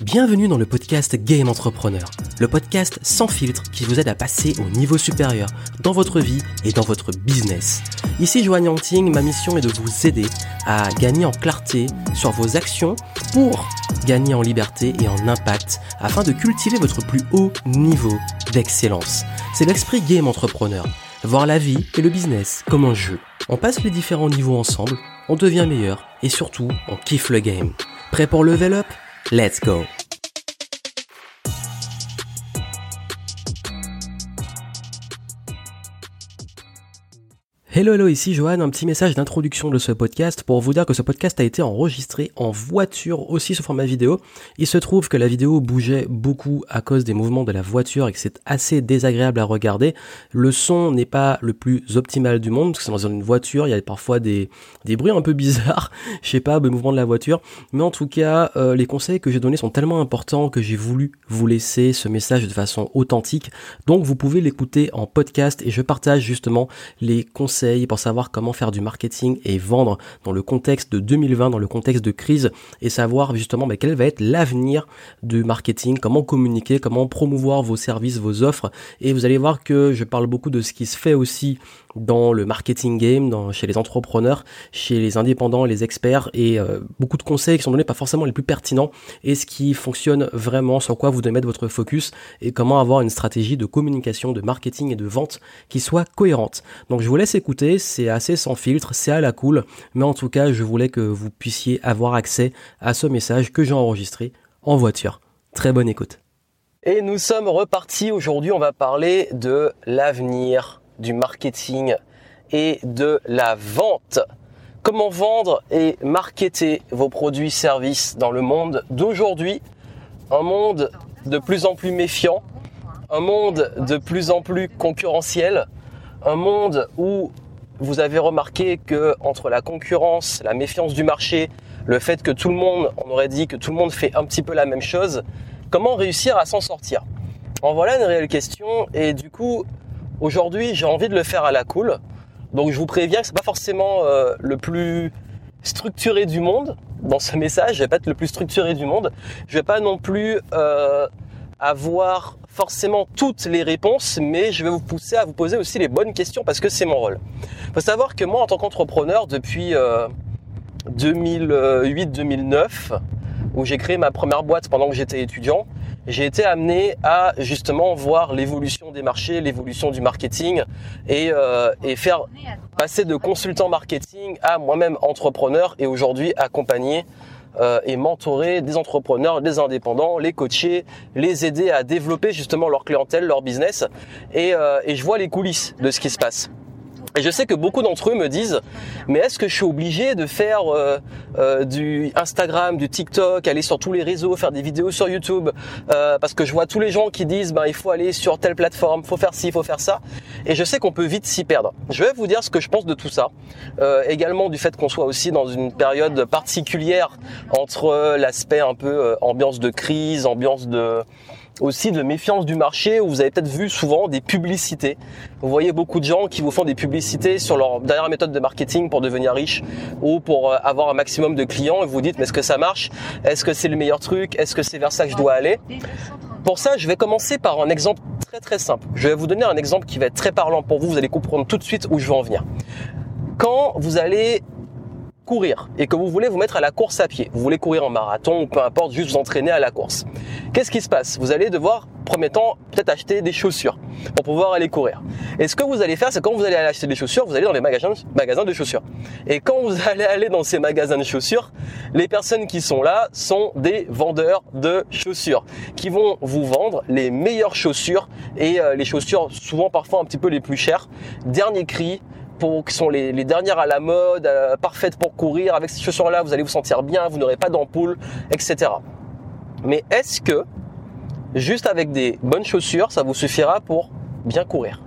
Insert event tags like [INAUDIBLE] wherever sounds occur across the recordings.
Bienvenue dans le podcast Game Entrepreneur, le podcast sans filtre qui vous aide à passer au niveau supérieur dans votre vie et dans votre business. Ici Joanne Yanting, ma mission est de vous aider à gagner en clarté sur vos actions pour gagner en liberté et en impact afin de cultiver votre plus haut niveau d'excellence. C'est l'esprit Game Entrepreneur, voir la vie et le business comme un jeu. On passe les différents niveaux ensemble, on devient meilleur et surtout on kiffe le game. Prêt pour level up? Let's go Hello, hello, ici Johan, un petit message d'introduction de ce podcast pour vous dire que ce podcast a été enregistré en voiture aussi sous format vidéo. Il se trouve que la vidéo bougeait beaucoup à cause des mouvements de la voiture et que c'est assez désagréable à regarder. Le son n'est pas le plus optimal du monde parce que dans une voiture, il y a parfois des, des bruits un peu bizarres, [LAUGHS] je sais pas, des mouvements de la voiture. Mais en tout cas, euh, les conseils que j'ai donnés sont tellement importants que j'ai voulu vous laisser ce message de façon authentique. Donc vous pouvez l'écouter en podcast et je partage justement les conseils pour savoir comment faire du marketing et vendre dans le contexte de 2020, dans le contexte de crise, et savoir justement mais quel va être l'avenir du marketing, comment communiquer, comment promouvoir vos services, vos offres. Et vous allez voir que je parle beaucoup de ce qui se fait aussi dans le marketing game, chez les entrepreneurs, chez les indépendants, les experts, et euh, beaucoup de conseils qui sont donnés pas forcément les plus pertinents, et ce qui fonctionne vraiment, sur quoi vous devez mettre votre focus, et comment avoir une stratégie de communication, de marketing et de vente qui soit cohérente. Donc je vous laisse écouter, c'est assez sans filtre, c'est à la cool, mais en tout cas je voulais que vous puissiez avoir accès à ce message que j'ai enregistré en voiture. Très bonne écoute. Et nous sommes repartis. Aujourd'hui, on va parler de l'avenir du marketing et de la vente. Comment vendre et marketer vos produits services dans le monde d'aujourd'hui? Un monde de plus en plus méfiant, un monde de plus en plus concurrentiel, un monde où vous avez remarqué que entre la concurrence, la méfiance du marché, le fait que tout le monde, on aurait dit que tout le monde fait un petit peu la même chose, comment réussir à s'en sortir? En voilà une réelle question et du coup, Aujourd'hui, j'ai envie de le faire à la cool. Donc je vous préviens que c'est pas forcément euh, le plus structuré du monde dans ce message. Je vais pas être le plus structuré du monde. Je vais pas non plus euh, avoir forcément toutes les réponses, mais je vais vous pousser à vous poser aussi les bonnes questions parce que c'est mon rôle. Faut savoir que moi, en tant qu'entrepreneur, depuis 2008-2009, euh, où j'ai créé ma première boîte pendant que j'étais étudiant, j'ai été amené à justement voir l'évolution des marchés, l'évolution du marketing et, euh, et faire passer de consultant marketing à moi-même entrepreneur et aujourd'hui accompagner euh, et mentorer des entrepreneurs, des indépendants, les coacher, les aider à développer justement leur clientèle, leur business et, euh, et je vois les coulisses de ce qui se passe. Et je sais que beaucoup d'entre eux me disent, mais est-ce que je suis obligé de faire euh, euh, du Instagram, du TikTok, aller sur tous les réseaux, faire des vidéos sur YouTube euh, Parce que je vois tous les gens qui disent, ben il faut aller sur telle plateforme, faut faire ci, faut faire ça. Et je sais qu'on peut vite s'y perdre. Je vais vous dire ce que je pense de tout ça. également du fait qu'on soit aussi dans une période particulière entre l'aspect un peu ambiance de crise, ambiance de aussi de méfiance du marché où vous avez peut-être vu souvent des publicités. Vous voyez beaucoup de gens qui vous font des publicités sur leur dernière méthode de marketing pour devenir riche ou pour euh, avoir un maximum de clients et vous dites mais est-ce que ça marche? Est-ce que c'est le meilleur truc? Est-ce que c'est vers ça que je dois aller? Pour ça, je vais commencer par un exemple très très simple. Je vais vous donner un exemple qui va être très parlant pour vous, vous allez comprendre tout de suite où je veux en venir. Quand vous allez courir et que vous voulez vous mettre à la course à pied, vous voulez courir en marathon ou peu importe, juste vous entraîner à la course. Qu'est-ce qui se passe? Vous allez devoir, premier temps, peut-être acheter des chaussures pour pouvoir aller courir. Et ce que vous allez faire, c'est quand vous allez aller acheter des chaussures, vous allez dans les magasins, de chaussures. Et quand vous allez aller dans ces magasins de chaussures, les personnes qui sont là sont des vendeurs de chaussures qui vont vous vendre les meilleures chaussures et euh, les chaussures souvent parfois un petit peu les plus chères, dernier cri, qui sont les, dernières à la mode, euh, parfaites pour courir. Avec ces chaussures-là, vous allez vous sentir bien, vous n'aurez pas d'ampoule, etc. Mais est-ce que juste avec des bonnes chaussures, ça vous suffira pour bien courir?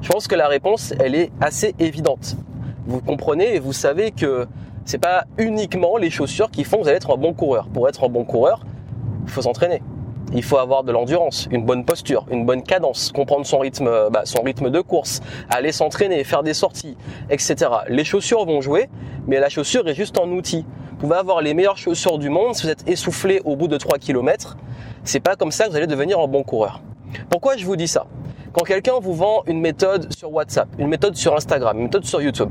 Je pense que la réponse, elle est assez évidente. Vous comprenez et vous savez que c'est pas uniquement les chaussures qui font que vous allez être un bon coureur. Pour être un bon coureur, il faut s'entraîner il faut avoir de l'endurance, une bonne posture, une bonne cadence, comprendre son rythme, euh, bah, son rythme de course, aller s'entraîner, faire des sorties, etc. Les chaussures vont jouer, mais la chaussure est juste un outil. Pouvez avoir les meilleures chaussures du monde, si vous êtes essoufflé au bout de 3 km, c'est pas comme ça que vous allez devenir un bon coureur. Pourquoi je vous dis ça? Quand quelqu'un vous vend une méthode sur WhatsApp, une méthode sur Instagram, une méthode sur YouTube,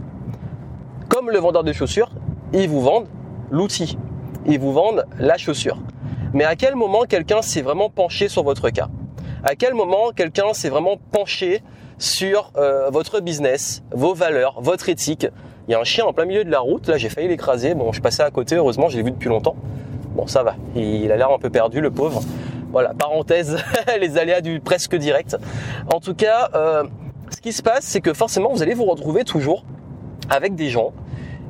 comme le vendeur de chaussures, ils vous vendent l'outil, ils vous vendent la chaussure. Mais à quel moment quelqu'un s'est vraiment penché sur votre cas? À quel moment quelqu'un s'est vraiment penché sur euh, votre business, vos valeurs, votre éthique? Il y a un chien en plein milieu de la route, là j'ai failli l'écraser, bon je passais à côté, heureusement je l'ai vu depuis longtemps. Bon ça va, il a l'air un peu perdu le pauvre. Voilà, parenthèse, [LAUGHS] les aléas du presque direct. En tout cas, euh, ce qui se passe, c'est que forcément vous allez vous retrouver toujours avec des gens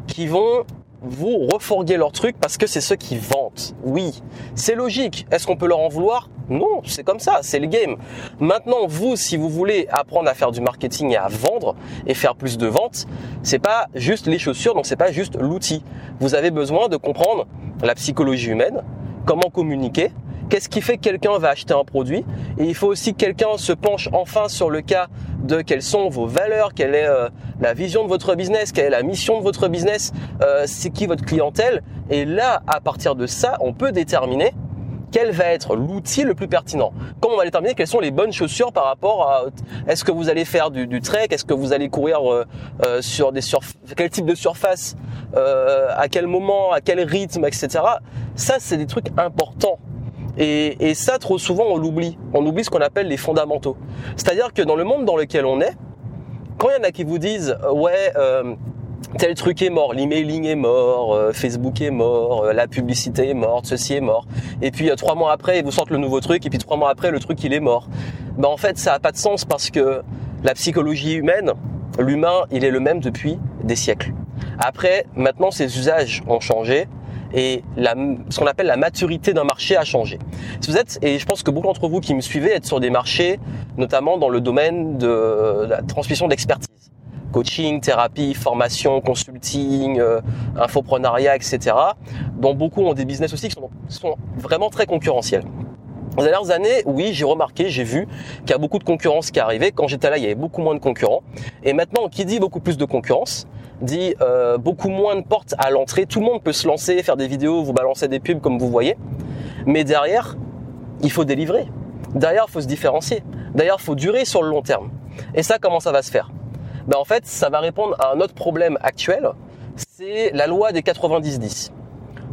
qui vont vous refourguer leur truc parce que c'est ceux qui vantent. Oui, c'est logique. Est-ce qu'on peut leur en vouloir? Non, c'est comme ça, c'est le game. Maintenant, vous, si vous voulez apprendre à faire du marketing et à vendre et faire plus de ventes, c'est pas juste les chaussures, donc c'est pas juste l'outil. Vous avez besoin de comprendre la psychologie humaine, comment communiquer, Qu'est-ce qui fait que quelqu'un va acheter un produit Et il faut aussi que quelqu'un se penche enfin sur le cas de quelles sont vos valeurs, quelle est euh, la vision de votre business, quelle est la mission de votre business, euh, c'est qui votre clientèle. Et là, à partir de ça, on peut déterminer quel va être l'outil le plus pertinent Comment on va déterminer quelles sont les bonnes chaussures par rapport à est-ce que vous allez faire du, du trek, est-ce que vous allez courir euh, sur des surf quel type de surface, à quel moment, à quel rythme, etc. Ça, c'est des trucs importants et, ça, trop souvent, on l'oublie. On oublie ce qu'on appelle les fondamentaux. C'est-à-dire que dans le monde dans lequel on est, quand il y en a qui vous disent euh, ouais euh, tel truc est mort, l'emailing est mort, euh, Facebook est mort, la publicité est morte, ceci est mort, et puis trois mois après ils vous sortent le nouveau truc, et puis trois mois après le truc il est mort. Ben en fait ça a pas de sens parce que la psychologie humaine, l'humain il est le même depuis des siècles. Après maintenant ses usages ont changé, et la, ce qu'on appelle la maturité d'un marché a changé. Si vous êtes, et je pense que beaucoup d'entre vous qui me suivez êtes sur des marchés, notamment dans le domaine de la transmission d'expertise, coaching, thérapie, formation, consulting, euh, infoprenariat, etc., dont beaucoup ont des business aussi qui sont, vraiment très concurrentiels. Les dernières années, oui, j'ai remarqué, j'ai vu qu'il y a beaucoup de concurrence qui arrivait. Quand j'étais là, il y avait beaucoup moins de concurrents. Et maintenant, qui dit beaucoup plus de concurrence, dit euh, beaucoup moins de portes à l'entrée. Tout le monde peut se lancer, faire des vidéos, vous balancer des pubs comme vous voyez. Mais derrière, il faut délivrer. Derrière, il faut se différencier. Derrière, il faut durer sur le long terme. Et ça, comment ça va se faire? Ben, En fait, ça va répondre à un autre problème actuel. C'est la loi des 90-10.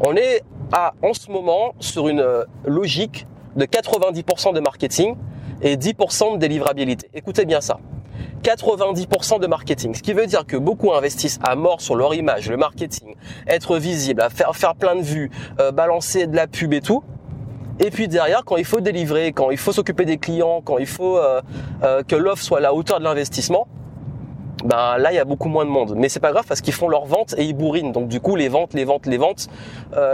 On est à, en ce moment sur une euh, logique de 90% de marketing et 10% de délivrabilité. Écoutez bien ça. 90% de marketing. Ce qui veut dire que beaucoup investissent à mort sur leur image, le marketing, être visible, faire, faire plein de vues, euh, balancer de la pub et tout. Et puis derrière, quand il faut délivrer, quand il faut s'occuper des clients, quand il faut euh, euh, que l'offre soit à la hauteur de l'investissement, ben là il y a beaucoup moins de monde. Mais c'est pas grave parce qu'ils font leurs ventes et ils bourrinent. Donc du coup les ventes, les ventes, les ventes,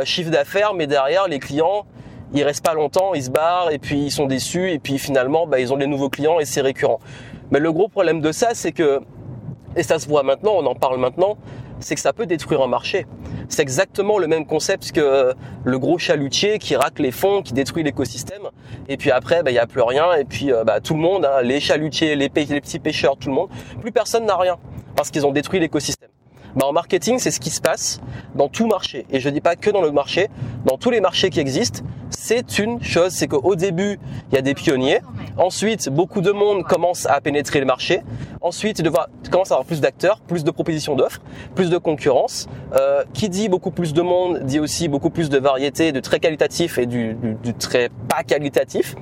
chiffre d'affaires, mais derrière les clients, ils restent pas longtemps, ils se barrent et puis ils sont déçus et puis finalement ben, ils ont des nouveaux clients et c'est récurrent. Mais le gros problème de ça, c'est que, et ça se voit maintenant, on en parle maintenant, c'est que ça peut détruire un marché. C'est exactement le même concept que le gros chalutier qui racle les fonds, qui détruit l'écosystème. Et puis après, bah, il n'y a plus rien. Et puis bah, tout le monde, hein, les chalutiers, les petits pêcheurs, tout le monde, plus personne n'a rien parce qu'ils ont détruit l'écosystème. Bah, en marketing, c'est ce qui se passe dans tout marché. Et je dis pas que dans le marché, dans tous les marchés qui existent, c'est une chose, c'est qu'au début, il y a des pionniers. Ensuite, beaucoup de monde commence à pénétrer le marché. Ensuite, il commence à avoir plus d'acteurs, plus de propositions d'offres, plus de concurrence. Euh, qui dit beaucoup plus de monde dit aussi beaucoup plus de variété, de très qualitatif et du, du, très pas qualitatif.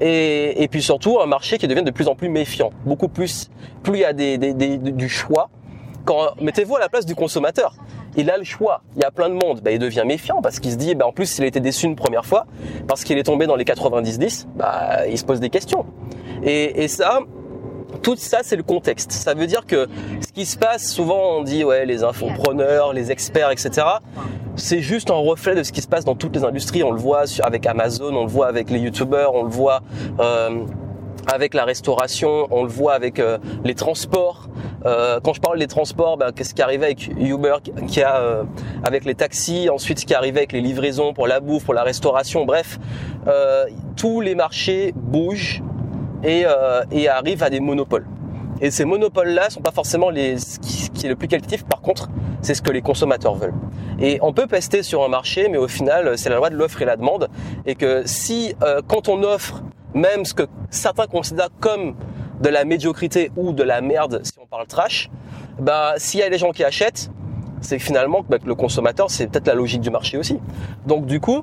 Et, et, puis surtout un marché qui devient de plus en plus méfiant. Beaucoup plus, plus il y a des, des, des, du choix, quand mettez-vous à la place du consommateur. Il a le choix. Il y a plein de monde. Bah, il devient méfiant parce qu'il se dit, bah, en plus, s'il a été déçu une première fois, parce qu'il est tombé dans les 90-10, bah, il se pose des questions. Et, ça, tout ça, c'est le contexte. Ça veut dire que ce qui se passe, souvent on dit, ouais, les infopreneurs, les experts, etc. C'est juste un reflet de ce qui se passe dans toutes les industries. On le voit avec Amazon, on le voit avec les YouTubers, on le voit euh, avec la restauration, on le voit avec euh, les transports. Euh, quand je parle des transports, ben, qu'est-ce qui arrivait avec Uber, qui a euh, avec les taxis, ensuite ce qui arrivait avec les livraisons pour la bouffe, pour la restauration, bref, tous les marchés bougent et, et arrivent à des monopoles. Et ces monopoles-là sont pas forcément les, ce qui est le plus qualitatif. Par contre, c'est ce que les consommateurs veulent. Et on peut pester sur un marché, mais au final, c'est la loi de l'offre et la demande. Et que si, euh, quand on offre même ce que certains considèrent comme de la médiocrité ou de la merde, si on parle trash, bah, s'il y a des gens qui achètent, c'est finalement que bah, le consommateur, c'est peut-être la logique du marché aussi. Donc du coup,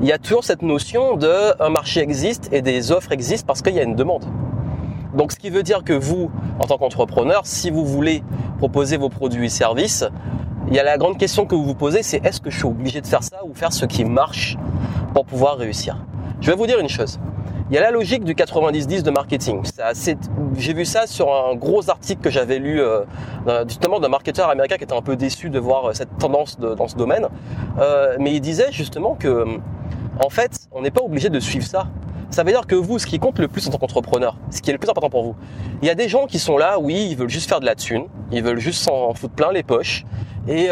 il y a toujours cette notion de un marché existe et des offres existent parce qu'il y a une demande. Donc ce qui veut dire que vous, en tant qu'entrepreneur, si vous voulez proposer vos produits et services, il y a la grande question que vous vous posez, c'est est-ce que je suis obligé de faire ça ou faire ce qui marche pour pouvoir réussir? Je vais vous dire une chose. Il y a la logique du 90-10 de marketing. J'ai vu ça sur un gros article que j'avais lu euh, justement d'un marketeur américain qui était un peu déçu de voir euh, cette tendance dans ce domaine. Euh, mais il disait justement que en fait, on n'est pas obligé de suivre ça. Ça veut dire que vous, ce qui compte le plus en tant qu'entrepreneur, ce qui est le plus important pour vous, il y a des gens qui sont là, oui, ils veulent juste faire de la thune, ils veulent juste s'en foutre plein les poches, et,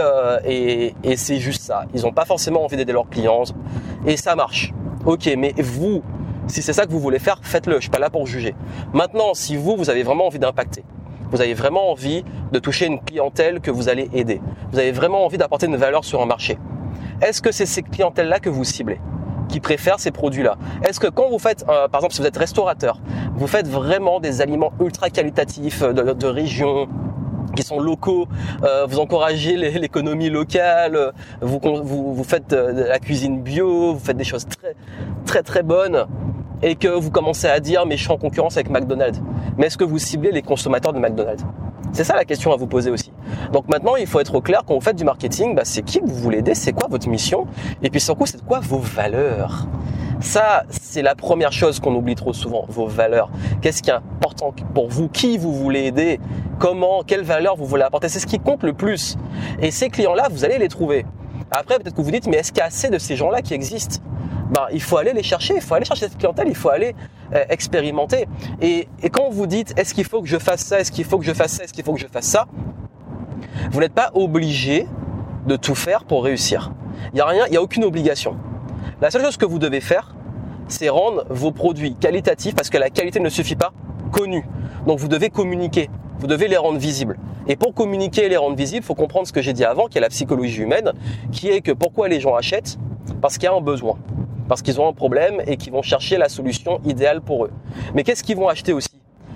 et c'est juste ça. Ils n'ont pas forcément envie d'aider leurs clients, et ça marche. Ok, mais vous, si c'est ça que vous voulez faire, faites-le. Je suis pas là pour juger. Maintenant, si vous, vous avez vraiment envie d'impacter, vous avez vraiment envie de toucher une clientèle que vous allez aider, vous avez vraiment envie d'apporter une valeur sur un marché. Est-ce que c'est ces clientèles-là que vous ciblez qui préfèrent ces produits-là? Est-ce que quand vous faites, euh, par exemple, si vous êtes restaurateur, vous faites vraiment des aliments ultra qualitatifs euh, de, région qui sont locaux, euh, vous encouragez l'économie locale, vous, vous, faites de la cuisine bio, vous faites des choses très très très bonnes et que vous commencez à dire mais je suis en concurrence avec McDonald's. Mais est-ce que vous ciblez les consommateurs de McDonald's? C'est ça la question à vous poser aussi. Donc maintenant, il faut être au clair quand vous faites du marketing, bah, c'est qui vous voulez aider, c'est quoi votre mission, et puis surtout, c'est quoi vos valeurs? Ça, c'est la première chose qu'on oublie trop souvent, vos valeurs. Qu'est-ce qui est important pour vous? Qui vous voulez aider? Comment Quelles valeurs vous voulez apporter? C'est ce qui compte le plus. Et ces clients-là, vous allez les trouver. Après, peut-être que vous dites, mais est-ce qu'il y a assez de ces gens-là qui existent? Ben, il faut aller les chercher, il faut aller chercher cette clientèle, il faut aller euh, expérimenter. Et, et quand vous dites est-ce qu'il faut que je fasse ça, est-ce qu'il faut que je fasse ça, est-ce qu'il faut que je fasse ça, vous n'êtes pas obligé de tout faire pour réussir. Il n'y a rien, il n'y a aucune obligation. La seule chose que vous devez faire, c'est rendre vos produits qualitatifs parce que la qualité ne suffit pas, connus. Donc vous devez communiquer, vous devez les rendre visibles. Et pour communiquer et les rendre visibles, il faut comprendre ce que j'ai dit avant, qui est la psychologie humaine, qui est que pourquoi les gens achètent? Parce qu'il y a un besoin parce qu'ils ont un problème et qu'ils vont chercher la solution idéale pour eux. Mais qu'est-ce qu'ils vont acheter aussi?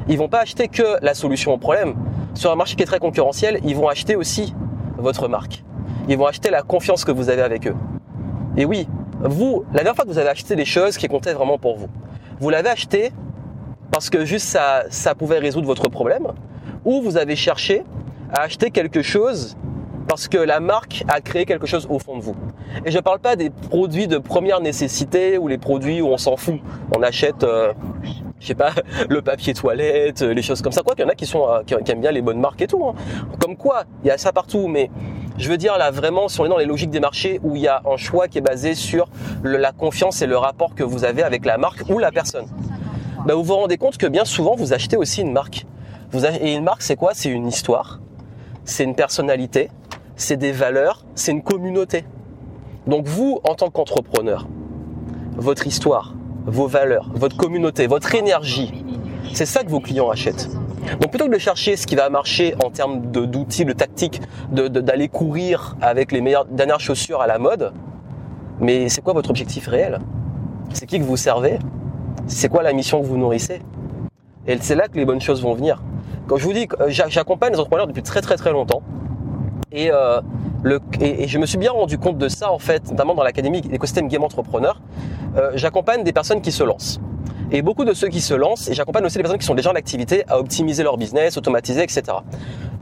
Ils vont pas acheter que la solution au problème. Sur un marché qui est très concurrentiel, ils vont acheter aussi votre marque. Ils vont acheter la confiance que vous avez avec eux. Et oui, vous, la dernière fois que vous avez acheté des choses qui comptaient vraiment pour vous, vous l'avez acheté parce que juste ça, ça pouvait résoudre votre problème, ou vous avez cherché à acheter quelque chose parce que la marque a créé quelque chose au fond de vous. Et je ne parle pas des produits de première nécessité ou les produits où on s'en fout. On achète, euh, je sais pas, [LAUGHS] le papier toilette, les choses comme ça. Quoi qu'il y en a qui sont euh, qui, aiment bien les bonnes marques et tout. Hein. Comme quoi, il y a ça partout. Mais je veux dire là vraiment, si on est dans les logiques des marchés où il y a un choix qui est basé sur la confiance et le rapport que vous avez avec la marque ou la personne, ben, vous vous rendez compte que bien souvent vous achetez aussi une marque. Vous et une marque, c'est quoi? C'est une histoire, c'est une personnalité, c'est des valeurs, c'est une communauté. Donc vous, en tant qu'entrepreneur, votre histoire, vos valeurs, votre communauté, votre énergie, c'est ça que vos clients achètent. Donc plutôt que de chercher ce qui va marcher en termes d'outils, de, tactiques, d'aller courir avec les meilleures dernières chaussures à la mode, mais c'est quoi votre objectif réel? C'est qui que vous servez? C'est quoi la mission que vous nourrissez? Et c'est là que les bonnes choses vont venir. Quand je vous dis, j'accompagne les entrepreneurs depuis très très très longtemps. Et, euh, et, je me suis bien rendu compte de ça en fait, notamment dans l'académie écosystème Game Entrepreneur. Euh, j'accompagne des personnes qui se lancent. Et beaucoup de ceux qui se lancent, et j'accompagne aussi des personnes qui sont déjà en activité à optimiser leur business, automatiser, etc.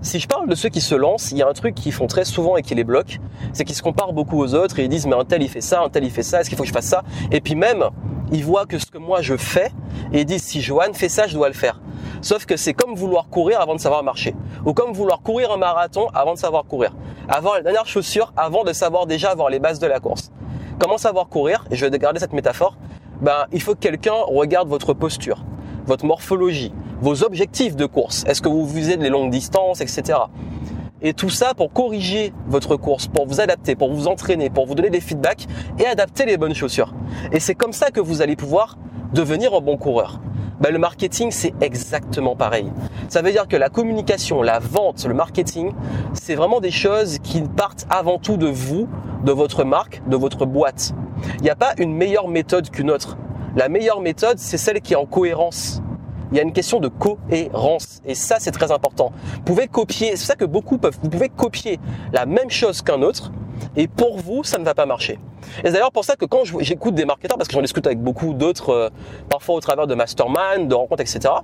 Si je parle de ceux qui se lancent, il y a un truc qu'ils font très souvent et qui les bloque, c'est qu'ils se comparent beaucoup aux autres et ils disent mais un tel il fait ça, un tel il fait ça, est-ce qu'il faut que je fasse ça? Et puis même, ils voient que ce que moi je fais et ils disent si Johan fait ça, je dois le faire. Sauf que c'est comme vouloir courir avant de savoir marcher. Ou comme vouloir courir un marathon avant de savoir courir. Avoir les dernières chaussures avant de savoir déjà avoir les bases de la course. Comment savoir courir? Et je vais garder cette métaphore. Ben, il faut que quelqu'un regarde votre posture, votre morphologie, vos objectifs de course. Est-ce que vous visez les longues distances, etc. Et tout ça pour corriger votre course, pour vous adapter, pour vous entraîner, pour vous donner des feedbacks et adapter les bonnes chaussures. Et c'est comme ça que vous allez pouvoir devenir un bon coureur ben, Le marketing, c'est exactement pareil. Ça veut dire que la communication, la vente, le marketing, c'est vraiment des choses qui partent avant tout de vous, de votre marque, de votre boîte. Il n'y a pas une meilleure méthode qu'une autre. La meilleure méthode, c'est celle qui est en cohérence. Il y a une question de cohérence et ça c'est très important. Vous pouvez copier, c'est ça que beaucoup peuvent, vous pouvez copier la même chose qu'un autre et pour vous ça ne va pas marcher. Et c'est d'ailleurs pour ça que quand j'écoute des marketeurs, parce que j'en discute avec beaucoup d'autres, euh, parfois au travers de mastermind, de rencontres, etc.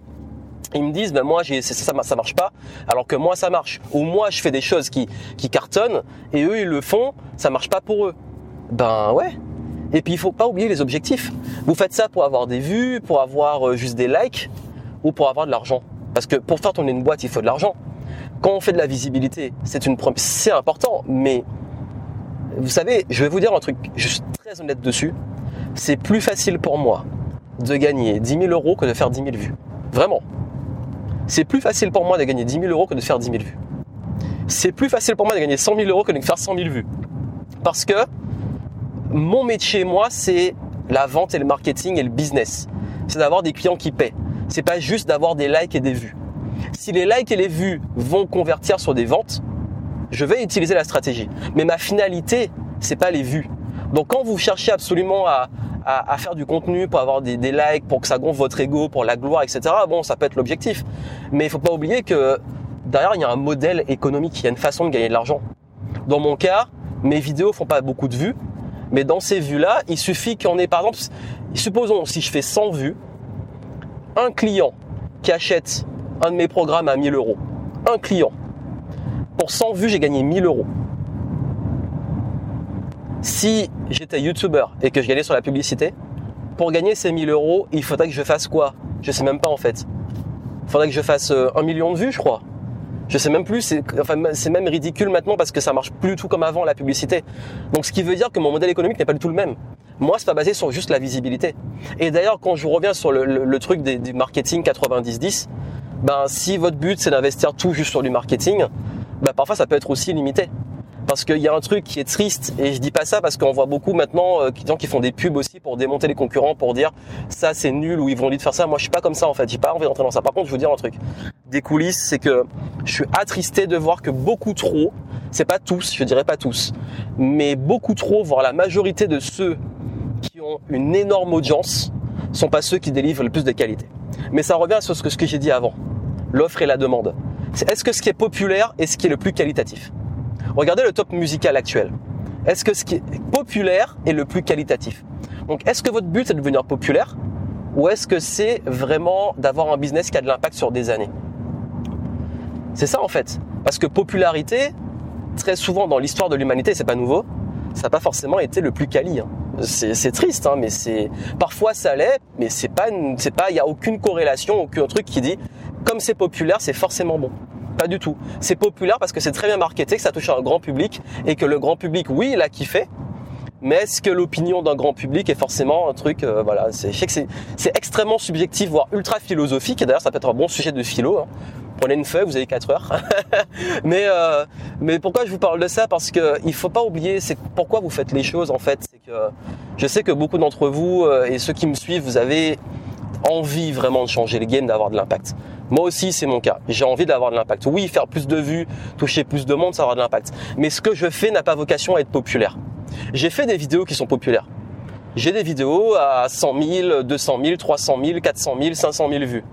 Ils me disent, ben moi, j'ai, ça, ça, ça marche pas, alors que moi, ça marche. Ou moi, je fais des choses qui, cartonnent, et eux, ils le font, ça marche pas pour eux. Ben ouais, et puis il faut pas oublier les objectifs. Vous faites ça pour avoir des vues, pour avoir euh, juste des likes ou pour avoir de l'argent. Parce que pour faire tourner une boîte, il faut de l'argent. Quand on fait de la visibilité, c'est une c'est important, mais vous savez, je vais vous dire un truc, je suis très honnête dessus. C'est plus facile pour moi de gagner 10 000 euros que de faire 10 000 vues. Vraiment. C'est plus facile pour moi de gagner 10 000 euros que de faire 10 000 vues. C'est plus facile pour moi de gagner 100 000 euros que de faire 100 000 vues. Parce que mon métier, moi, c'est la vente et le marketing et le business. C'est d'avoir des clients qui paient. C'est pas juste d'avoir des likes et des vues. Si les likes et les vues vont convertir sur des ventes, je vais utiliser la stratégie. Mais ma finalité, c'est pas les vues. Donc quand vous cherchez absolument à, faire du contenu pour avoir des, des, likes, pour que ça gonfle votre ego, pour la gloire, etc. Bon, ça peut être l'objectif. Mais il faut pas oublier que derrière, il y a un modèle économique, il y a une façon de gagner de l'argent. Dans mon cas, mes vidéos font pas beaucoup de vues, mais dans ces vues-là, il suffit qu'on ait, par exemple, supposons si je fais 100 vues, un client qui achète un de mes programmes à 1000 euros, un client, pour 100 vues, j'ai gagné 1000 euros. Si j'étais youtubeur et que je gagnais sur la publicité, pour gagner ces 1000 euros, il faudrait que je fasse quoi? Je sais même pas en fait. Il faudrait que je fasse euh, un million de vues, je crois. Je sais même plus, c'est même ridicule maintenant parce que ça marche plus du tout comme avant la publicité. Donc ce qui veut dire que mon modèle économique n'est pas du tout le même. Moi, c'est pas basé sur juste la visibilité. Et d'ailleurs, quand je reviens sur le, truc du marketing 90-10, ben si votre but c'est d'investir tout juste sur du marketing, ben parfois ça peut être aussi limité parce qu'il y a un truc qui est triste et je dis pas ça parce qu'on voit beaucoup maintenant euh, des gens qui font des pubs aussi pour démonter les concurrents pour dire ça c'est nul ou ils vont lui faire ça. Moi je suis pas comme ça en fait, j'ai pas envie d'entrer dans ça. Par contre je veux dire un truc des coulisses, c'est que je suis attristé de voir que beaucoup trop, c'est pas tous, je dirais pas tous, mais beaucoup trop, voire la majorité de ceux qui ont une énorme audience sont pas ceux qui délivrent le plus de qualité. Mais ça revient sur ce que, ce que j'ai dit avant, l'offre et la demande. Est-ce que ce qui est populaire est ce qui est le plus qualitatif? Regardez le top musical actuel. Est-ce que ce qui est populaire est le plus qualitatif? Donc est-ce que votre but c'est de devenir populaire? Ou est-ce que c'est vraiment d'avoir un business qui a de l'impact sur des années? C'est ça en fait. Parce que popularité, très souvent dans l'histoire de l'humanité, c'est pas nouveau, ça n'a pas forcément été le plus quali. Hein. C'est triste, hein, mais c'est parfois ça l'est, mais c'est pas, il y a aucune corrélation, aucun truc qui dit comme c'est populaire, c'est forcément bon. Pas du tout. C'est populaire parce que c'est très bien marketé, que ça touche un grand public et que le grand public, oui, il a kiffé. Mais est-ce que l'opinion d'un grand public est forcément un truc, euh, voilà, c'est, je sais que c'est, extrêmement subjectif, voire ultra philosophique. Et d'ailleurs, ça peut être un bon sujet de philo. Hein. Prenez une feuille, vous avez 4 heures. [LAUGHS] mais euh, mais pourquoi je vous parle de ça? Parce que il faut pas oublier, c'est pourquoi vous faites les choses en fait. C'est que je sais que beaucoup d'entre vous euh, et ceux qui me suivent, vous avez envie vraiment de changer le game, d'avoir de l'impact. Moi aussi, c'est mon cas. J'ai envie d'avoir de l'impact. Oui, faire plus de vues, toucher plus de monde, ça aura de l'impact. Mais ce que je fais n'a pas vocation à être populaire. J'ai fait des vidéos qui sont populaires. J'ai des vidéos à 100 000, 200 000, 300 000, 400 000, 500 000 vues.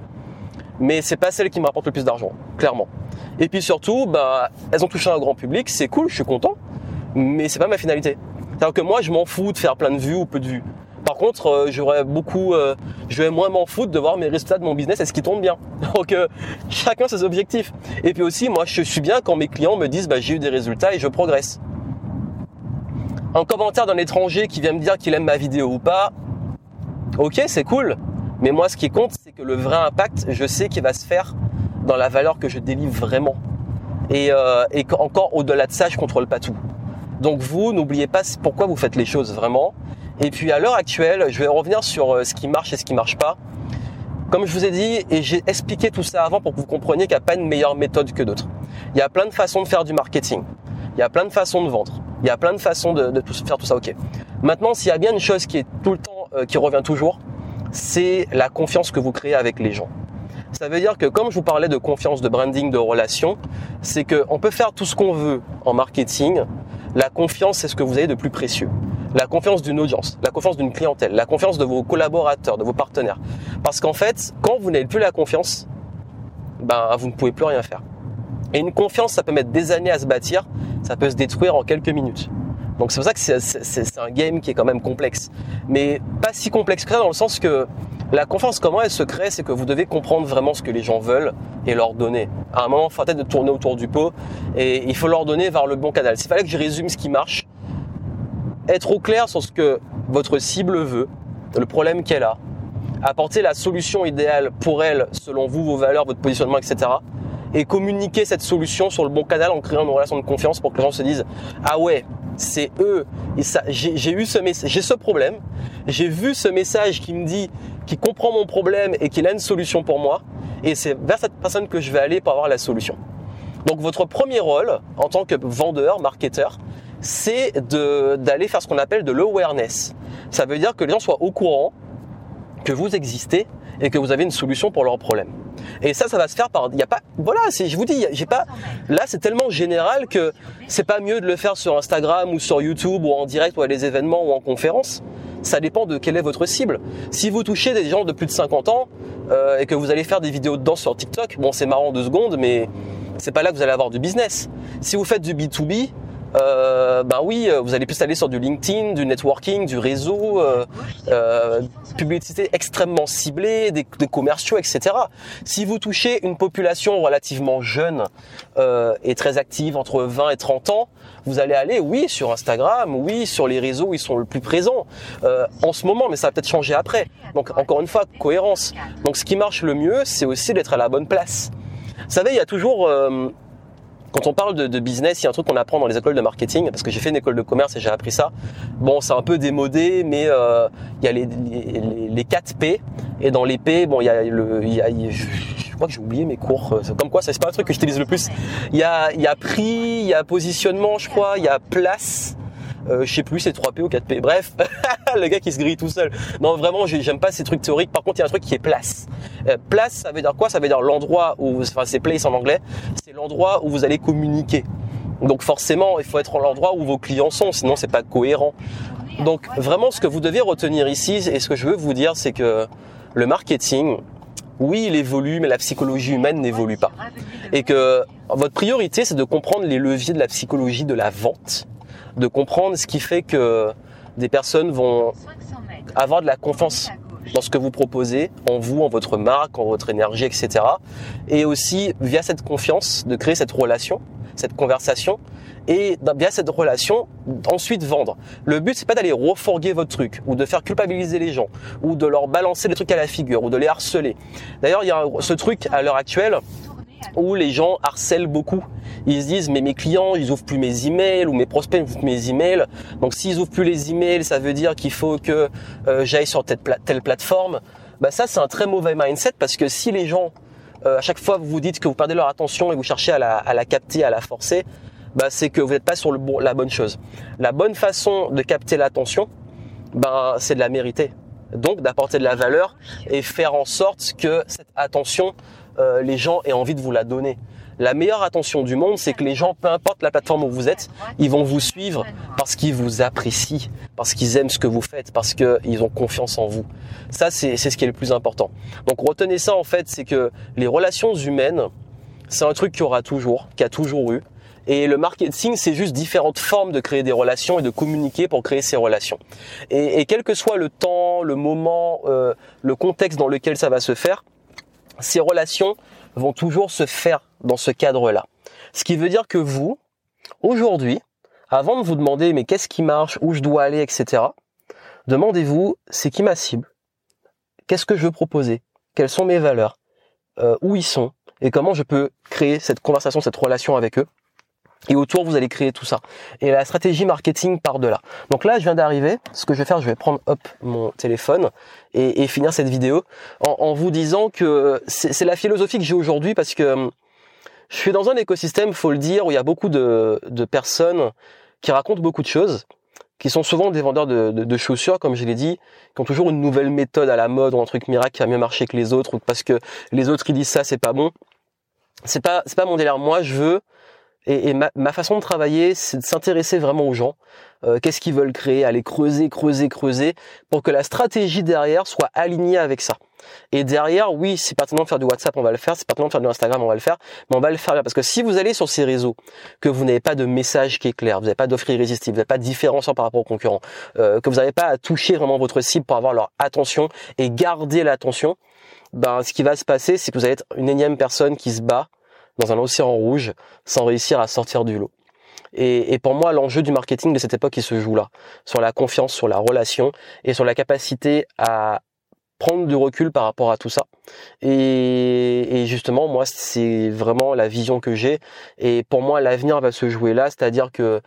Mais c'est pas celles qui me rapportent le plus d'argent, clairement. Et puis surtout, bah, elles ont touché un grand public, c'est cool, je suis content, mais c'est pas ma finalité. C'est-à-dire que moi, je m'en fous de faire plein de vues ou peu de vues. Par contre, euh, j'aurais beaucoup, euh, je vais moins m'en foutre de voir mes résultats de mon business est-ce qu'ils tombent bien. [LAUGHS] Donc euh, chacun ses objectifs. Et puis aussi, moi, je suis bien quand mes clients me disent bah, j'ai eu des résultats et je progresse. Un commentaire d'un étranger qui vient me dire qu'il aime ma vidéo ou pas, ok, c'est cool. Mais moi, ce qui compte, c'est que le vrai impact, je sais qu'il va se faire dans la valeur que je délivre vraiment. Et, et encore au-delà de ça, je contrôle pas tout. Donc vous, n'oubliez pas pourquoi vous faites les choses vraiment. Et puis à l'heure actuelle, je vais revenir sur euh, ce qui marche et ce qui marche pas. Comme je vous ai dit, et j'ai expliqué tout ça avant pour que vous compreniez qu'il n'y a pas une meilleure méthode que d'autres. Il y a plein de façons de faire du marketing. Il y a plein de façons de vendre. Il y a plein de façons de, faire tout ça. Ok. Maintenant, s'il y a bien une chose qui est tout le temps, euh, qui revient toujours, c'est la confiance que vous créez avec les gens. Ça veut dire que comme je vous parlais de confiance, de branding, de relation, c'est qu'on peut faire tout ce qu'on veut en marketing. La confiance, c'est ce que vous avez de plus précieux. La confiance d'une audience, la confiance d'une clientèle, la confiance de vos collaborateurs, de vos partenaires. Parce qu'en fait, quand vous n'avez plus la confiance, ben, vous ne pouvez plus rien faire. Et une confiance, ça peut mettre des années à se bâtir, ça peut se détruire en quelques minutes. Donc c'est pour ça que c'est un game qui est quand même complexe. Mais pas si complexe que ça dans le sens que la confiance, comment elle se crée, c'est que vous devez comprendre vraiment ce que les gens veulent et leur donner. À un moment, il faut peut-être de tourner autour du pot et il faut leur donner vers le bon canal. S'il fallait que je résume ce qui marche, être au clair sur ce que votre cible veut, le problème qu'elle a, apporter la solution idéale pour elle selon vous, vos valeurs, votre positionnement, etc. Et communiquer cette solution sur le bon canal en créant une relation de confiance pour que les gens se disent ah ouais c'est eux. J'ai eu ce j'ai ce problème. J'ai vu ce message qui me dit, qui comprend mon problème et qu'il a une solution pour moi. Et c'est vers cette personne que je vais aller pour avoir la solution. Donc votre premier rôle en tant que vendeur, marketeur, c'est d'aller faire ce qu'on appelle de l'awareness. Ça veut dire que les gens soient au courant que vous existez et que vous avez une solution pour leurs problèmes. Et ça, ça va se faire par. Il y a pas. Voilà. Je vous dis, j'ai pas. Là, c'est tellement général que c'est pas mieux de le faire sur Instagram ou sur YouTube ou en direct ou à des événements ou en conférence. Ça dépend de quelle est votre cible. Si vous touchez des gens de plus de 50 ans euh, et que vous allez faire des vidéos de danse sur TikTok, bon, c'est marrant deux secondes, mais c'est pas là que vous allez avoir du business. Si vous faites du B2B, euh, ben oui, euh, vous allez plus aller sur du LinkedIn, du networking, du réseau, euh, euh, publicité extrêmement ciblée, des, des, commerciaux, etc. Si vous touchez une population relativement jeune euh, et très active, entre 20 et 30 ans, vous allez aller, oui, sur Instagram, oui, sur les réseaux où ils sont le plus présents euh, en ce moment, mais ça va peut-être changer après. Donc encore une fois, cohérence. Donc ce qui marche le mieux, c'est aussi d'être à la bonne place. Vous savez, il y a toujours quand on parle de, business, il y a un truc qu'on apprend dans les écoles de marketing, parce que j'ai fait une école de commerce et j'ai appris ça. Bon, c'est un peu démodé, mais euh, il y a les, les, les, 4 P, et dans les P, bon, il y a le, il je crois que j'ai oublié mes cours. Comme quoi, c'est pas un truc que j'utilise le plus. Il y a, il y a prix, il y a positionnement, je crois, il y a place. Euh, je sais plus, c'est 3P ou 4P. Bref, [LAUGHS] le gars qui se grille tout seul. Non, vraiment, j'aime pas ces trucs théoriques. Par contre, il y a un truc qui est place. Euh, place, ça veut dire quoi? Ça veut dire l'endroit où, enfin, c'est place en anglais. C'est l'endroit où vous allez communiquer. Donc forcément, il faut être en l'endroit où vos clients sont, sinon c'est pas cohérent. Donc vraiment, ce que vous devez retenir ici et ce que je veux vous dire, c'est que le marketing, oui, il évolue, mais la psychologie humaine n'évolue pas. Et que votre priorité, c'est de comprendre les leviers de la psychologie de la vente de comprendre ce qui fait que des personnes vont avoir de la confiance dans ce que vous proposez, en vous, en votre marque, en votre énergie, etc. Et aussi, via cette confiance, de créer cette relation, cette conversation, et via cette relation, ensuite vendre. Le but, c'est pas d'aller refourguer votre truc, ou de faire culpabiliser les gens, ou de leur balancer des trucs à la figure, ou de les harceler. D'ailleurs, il y a ce truc à l'heure actuelle, où les gens harcèlent beaucoup. Ils se disent mais mes clients ils ouvrent plus mes emails ou mes prospects ouvrent mes emails. Donc s'ils ouvrent plus les emails, ça veut dire qu'il faut que euh, j'aille sur telle, telle plateforme. Bah ça c'est un très mauvais mindset parce que si les gens euh, à chaque fois vous vous dites que vous perdez leur attention et vous cherchez à la, capter, à la forcer, bah c'est que vous n'êtes pas sur la bonne chose. La bonne façon de capter l'attention, ben c'est de la mériter. Donc d'apporter de la valeur et faire en sorte que cette attention euh, les gens aient envie de vous la donner. La meilleure attention du monde, c'est que les gens, peu importe la plateforme où vous êtes, ils vont vous suivre parce qu'ils vous apprécient, parce qu'ils aiment ce que vous faites, parce qu'ils ont confiance en vous. Ça, c'est ce qui est le plus important. Donc retenez ça en fait, c'est que les relations humaines, c'est un truc qu'il y aura toujours, qui a toujours eu. Et le marketing, c'est juste différentes formes de créer des relations et de communiquer pour créer ces relations. Et, quel que soit le temps, le moment, euh, le contexte dans lequel ça va se faire, ces relations vont toujours se faire dans ce cadre-là. Ce qui veut dire que vous, aujourd'hui, avant de vous demander mais qu'est-ce qui marche, où je dois aller, etc., demandez-vous c'est qui ma cible, qu'est-ce que je veux proposer, quelles sont mes valeurs, euh, où ils sont, et comment je peux créer cette conversation, cette relation avec eux? Et autour, vous allez créer tout ça. Et la stratégie marketing part de là. Donc là, je viens d'arriver. Ce que je vais faire, je vais prendre hop mon téléphone et, finir cette vidéo en, vous disant que c'est la philosophie que j'ai aujourd'hui parce que hum, je suis dans un écosystème, faut le dire, où il y a beaucoup de, de personnes qui racontent beaucoup de choses qui sont souvent des vendeurs de, de, chaussures, comme je l'ai dit, qui ont toujours une nouvelle méthode à la mode ou un truc miracle qui a mieux marché que les autres, ou parce que les autres qui disent ça, c'est pas bon. C'est pas, c'est pas mon délire. Moi, je veux et, ma, façon de travailler, c'est de s'intéresser vraiment aux gens. Euh, qu'est-ce qu'ils veulent créer, aller creuser, creuser, creuser, pour que la stratégie derrière soit alignée avec ça. Et derrière, oui, c'est pertinent de faire du WhatsApp, on va le faire. C'est pertinent de faire du Instagram, on va le faire. Mais on va le faire parce que si vous allez sur ces réseaux, que vous n'avez pas de message qui est clair, vous n'avez pas d'offre irrésistible, vous n'avez pas de différenciant par rapport aux concurrents, euh, que vous n'avez pas à toucher vraiment votre cible pour avoir leur attention et garder l'attention, ben ce qui va se passer, c'est que vous allez être une énième personne qui se bat dans un océan rouge sans réussir à sortir du lot. Et, et, pour moi, l'enjeu du marketing de cette époque, il se joue là, sur la confiance, sur la relation et sur la capacité à prendre du recul par rapport à tout ça. Et, et justement, moi, c'est vraiment la vision que j'ai. Et pour moi, l'avenir va se jouer là, c'est-à-dire que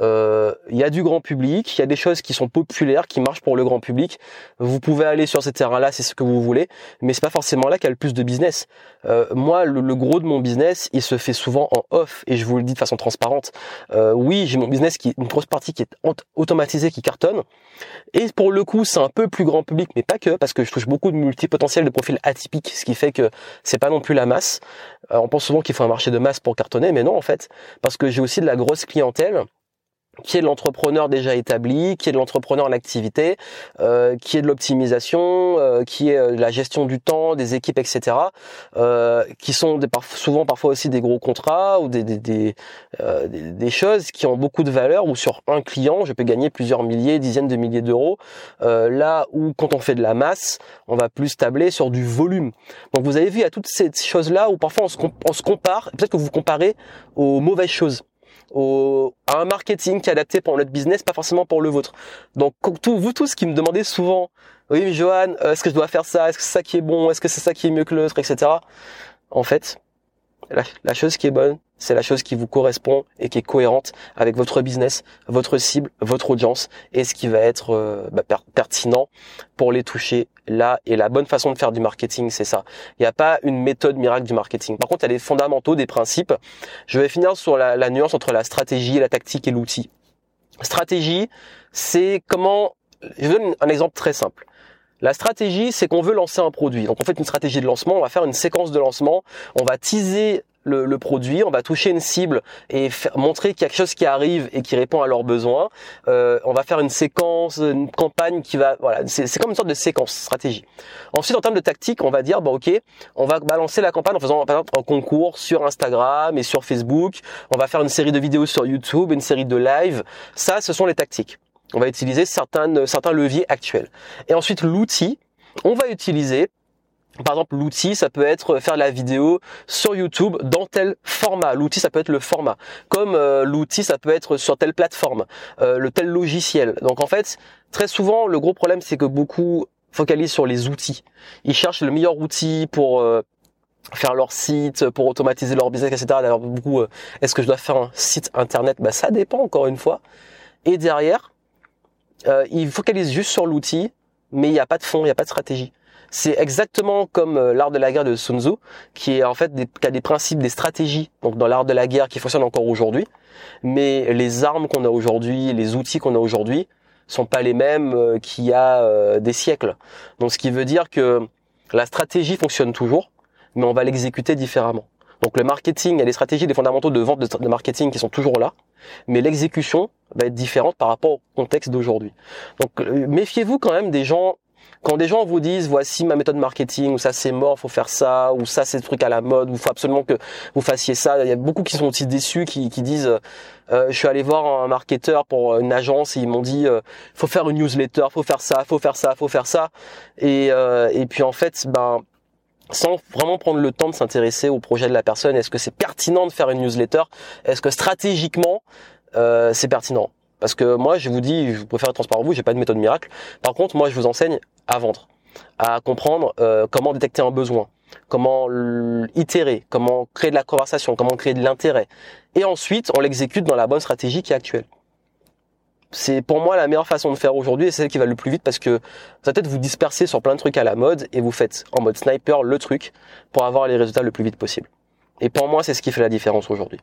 il y a du grand public, il y a des choses qui sont populaires, qui marchent pour le grand public. Vous pouvez aller sur ces terrains-là, c'est ce que vous voulez, mais c'est pas forcément là qu'il y a le plus de business. Euh, moi, le, gros de mon business, il se fait souvent en off, et je vous le dis de façon transparente. Euh, oui, j'ai mon business qui une grosse partie qui est automatisée, qui cartonne, et pour le coup, c'est un peu plus grand public, mais pas que, parce que je touche beaucoup de multipotentiels de profils atypiques, ce qui fait que c'est pas non plus la masse. on pense souvent qu'il faut un marché de masse pour cartonner, mais non en fait, parce que j'ai aussi de la grosse clientèle qui est de l'entrepreneur déjà établi, qui est de l'entrepreneur en activité, euh, qui est de l'optimisation, euh, qui est euh, de la gestion du temps, des équipes, etc. Euh, qui sont souvent parfois aussi des gros contrats ou des, choses qui ont beaucoup de valeur, où sur un client, je peux gagner plusieurs milliers, dizaines de milliers d'euros. là où quand on fait de la masse, on va plus tabler sur du volume. Donc vous avez vu, a toutes ces choses-là où parfois on se, on se compare, peut-être que vous comparez aux mauvaises choses à un marketing qui est adapté pour notre business, pas forcément pour le vôtre. Donc vous tous qui me demandez souvent, oui mais Johan, euh, est-ce que je dois faire ça? Est-ce que c'est ça qui est bon? Est-ce que c'est ça qui est mieux que l'autre, etc. En fait, la, chose qui est bonne, c'est la chose qui vous correspond et qui est cohérente avec votre business, votre cible, votre audience et ce qui va être euh, bah, pertinent pour les toucher là. Et la bonne façon de faire du marketing, c'est ça. Il n'y a pas une méthode miracle du marketing. Par contre, il y a des fondamentaux, des principes. Je vais finir sur la, la nuance entre la stratégie, la tactique et l'outil. Stratégie, c'est comment... Je donne un exemple très simple. La stratégie, c'est qu'on veut lancer un produit. Donc on fait une stratégie de lancement, on va faire une séquence de lancement, on va teaser le, produit, on va toucher une cible et montrer qu'il y a quelque chose qui arrive et qui répond à leurs besoins. Euh, on va faire une séquence, une campagne qui va, voilà, c'est comme une sorte de séquence stratégie. Ensuite, en termes de tactique, on va dire, bon ok, on va balancer la campagne en faisant par exemple un concours sur Instagram et sur Facebook. On va faire une série de vidéos sur YouTube, une série de live. Ça, ce sont les tactiques on va utiliser certains, certains leviers actuels. Et ensuite, l'outil, on va utiliser par exemple, l'outil, ça peut être faire la vidéo sur YouTube dans tel format. L'outil, ça peut être le format. Comme euh, l'outil, ça peut être sur telle plateforme, euh, le tel logiciel. Donc en fait, très souvent, le gros problème, c'est que beaucoup focalisent sur les outils. Ils cherchent le meilleur outil pour euh, faire leur site, pour automatiser leur business, etc. D'ailleurs, beaucoup, est-ce que je dois faire un site internet? Bah, ça dépend encore une fois. Et derrière, ils focalisent juste sur l'outil, mais il n'y a pas de fond, il n'y a pas de stratégie. C'est exactement comme euh, l'art de la guerre de Sun Tzu, qui est en fait des, qui a des principes, des stratégies, donc dans l'art de la guerre qui fonctionne encore aujourd'hui. Mais les armes qu'on a aujourd'hui, les outils qu'on a aujourd'hui, sont pas les mêmes euh, qu'il y a euh, des siècles. Donc ce qui veut dire que la stratégie fonctionne toujours, mais on va l'exécuter différemment. Donc le marketing, il y a des stratégies, des fondamentaux de vente de, marketing qui sont toujours là, mais l'exécution va être différente par rapport au contexte d'aujourd'hui. Donc méfiez-vous quand même des gens quand des gens vous disent voici ma méthode marketing ou ça c'est mort, faut faire ça ou ça c'est le truc à la mode ou faut absolument que vous fassiez ça. Il y a beaucoup qui sont aussi déçus qui, qui disent euh, je suis allé voir un marketeur pour une agence et ils m'ont dit euh, faut faire une newsletter, faut faire ça, faut faire ça, faut faire ça et euh, et puis en fait ben sans vraiment prendre le temps de s'intéresser au projet de la personne. Est-ce que c'est pertinent de faire une newsletter? Est-ce que stratégiquement euh, c'est pertinent? Parce que moi, je vous dis, je préfère être transparent vous, j'ai pas de méthode miracle. Par contre, moi, je vous enseigne à vendre, à comprendre euh, comment détecter un besoin, comment itérer, comment créer de la conversation, comment créer de l'intérêt. Et ensuite, on l'exécute dans la bonne stratégie qui est actuelle c'est pour moi la meilleure façon de faire aujourd'hui et c'est celle qui va le plus vite parce que ça peut-être vous disperser sur plein de trucs à la mode et vous faites en mode sniper le truc pour avoir les résultats le plus vite possible. Et pour moi, c'est ce qui fait la différence aujourd'hui.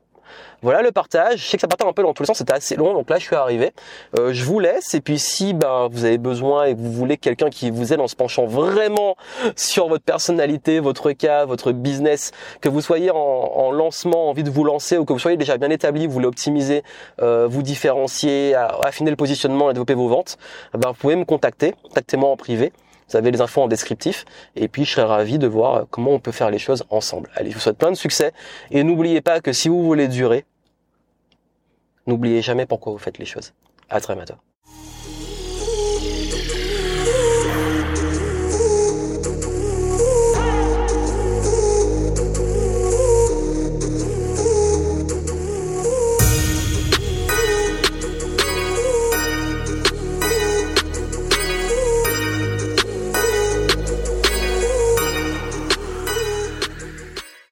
Voilà le partage. Je sais que ça partait un peu dans tous les sens, c'était assez long, donc là je suis arrivé. Euh, je vous laisse et puis si ben vous avez besoin et que vous voulez quelqu'un qui vous aide en se penchant vraiment sur votre personnalité, votre cas, votre business, que vous soyez en, lancement, envie de vous lancer ou que vous soyez déjà bien établi, vous voulez optimiser, euh, vous différencier, affiner le positionnement et développer vos ventes, ben vous pouvez me contacter, contactez-moi en privé. Vous avez les infos en descriptif. Et puis, je serais ravi de voir comment on peut faire les choses ensemble. Allez, je vous souhaite plein de succès. Et n'oubliez pas que si vous voulez durer, n'oubliez jamais pourquoi vous faites les choses. À très bientôt.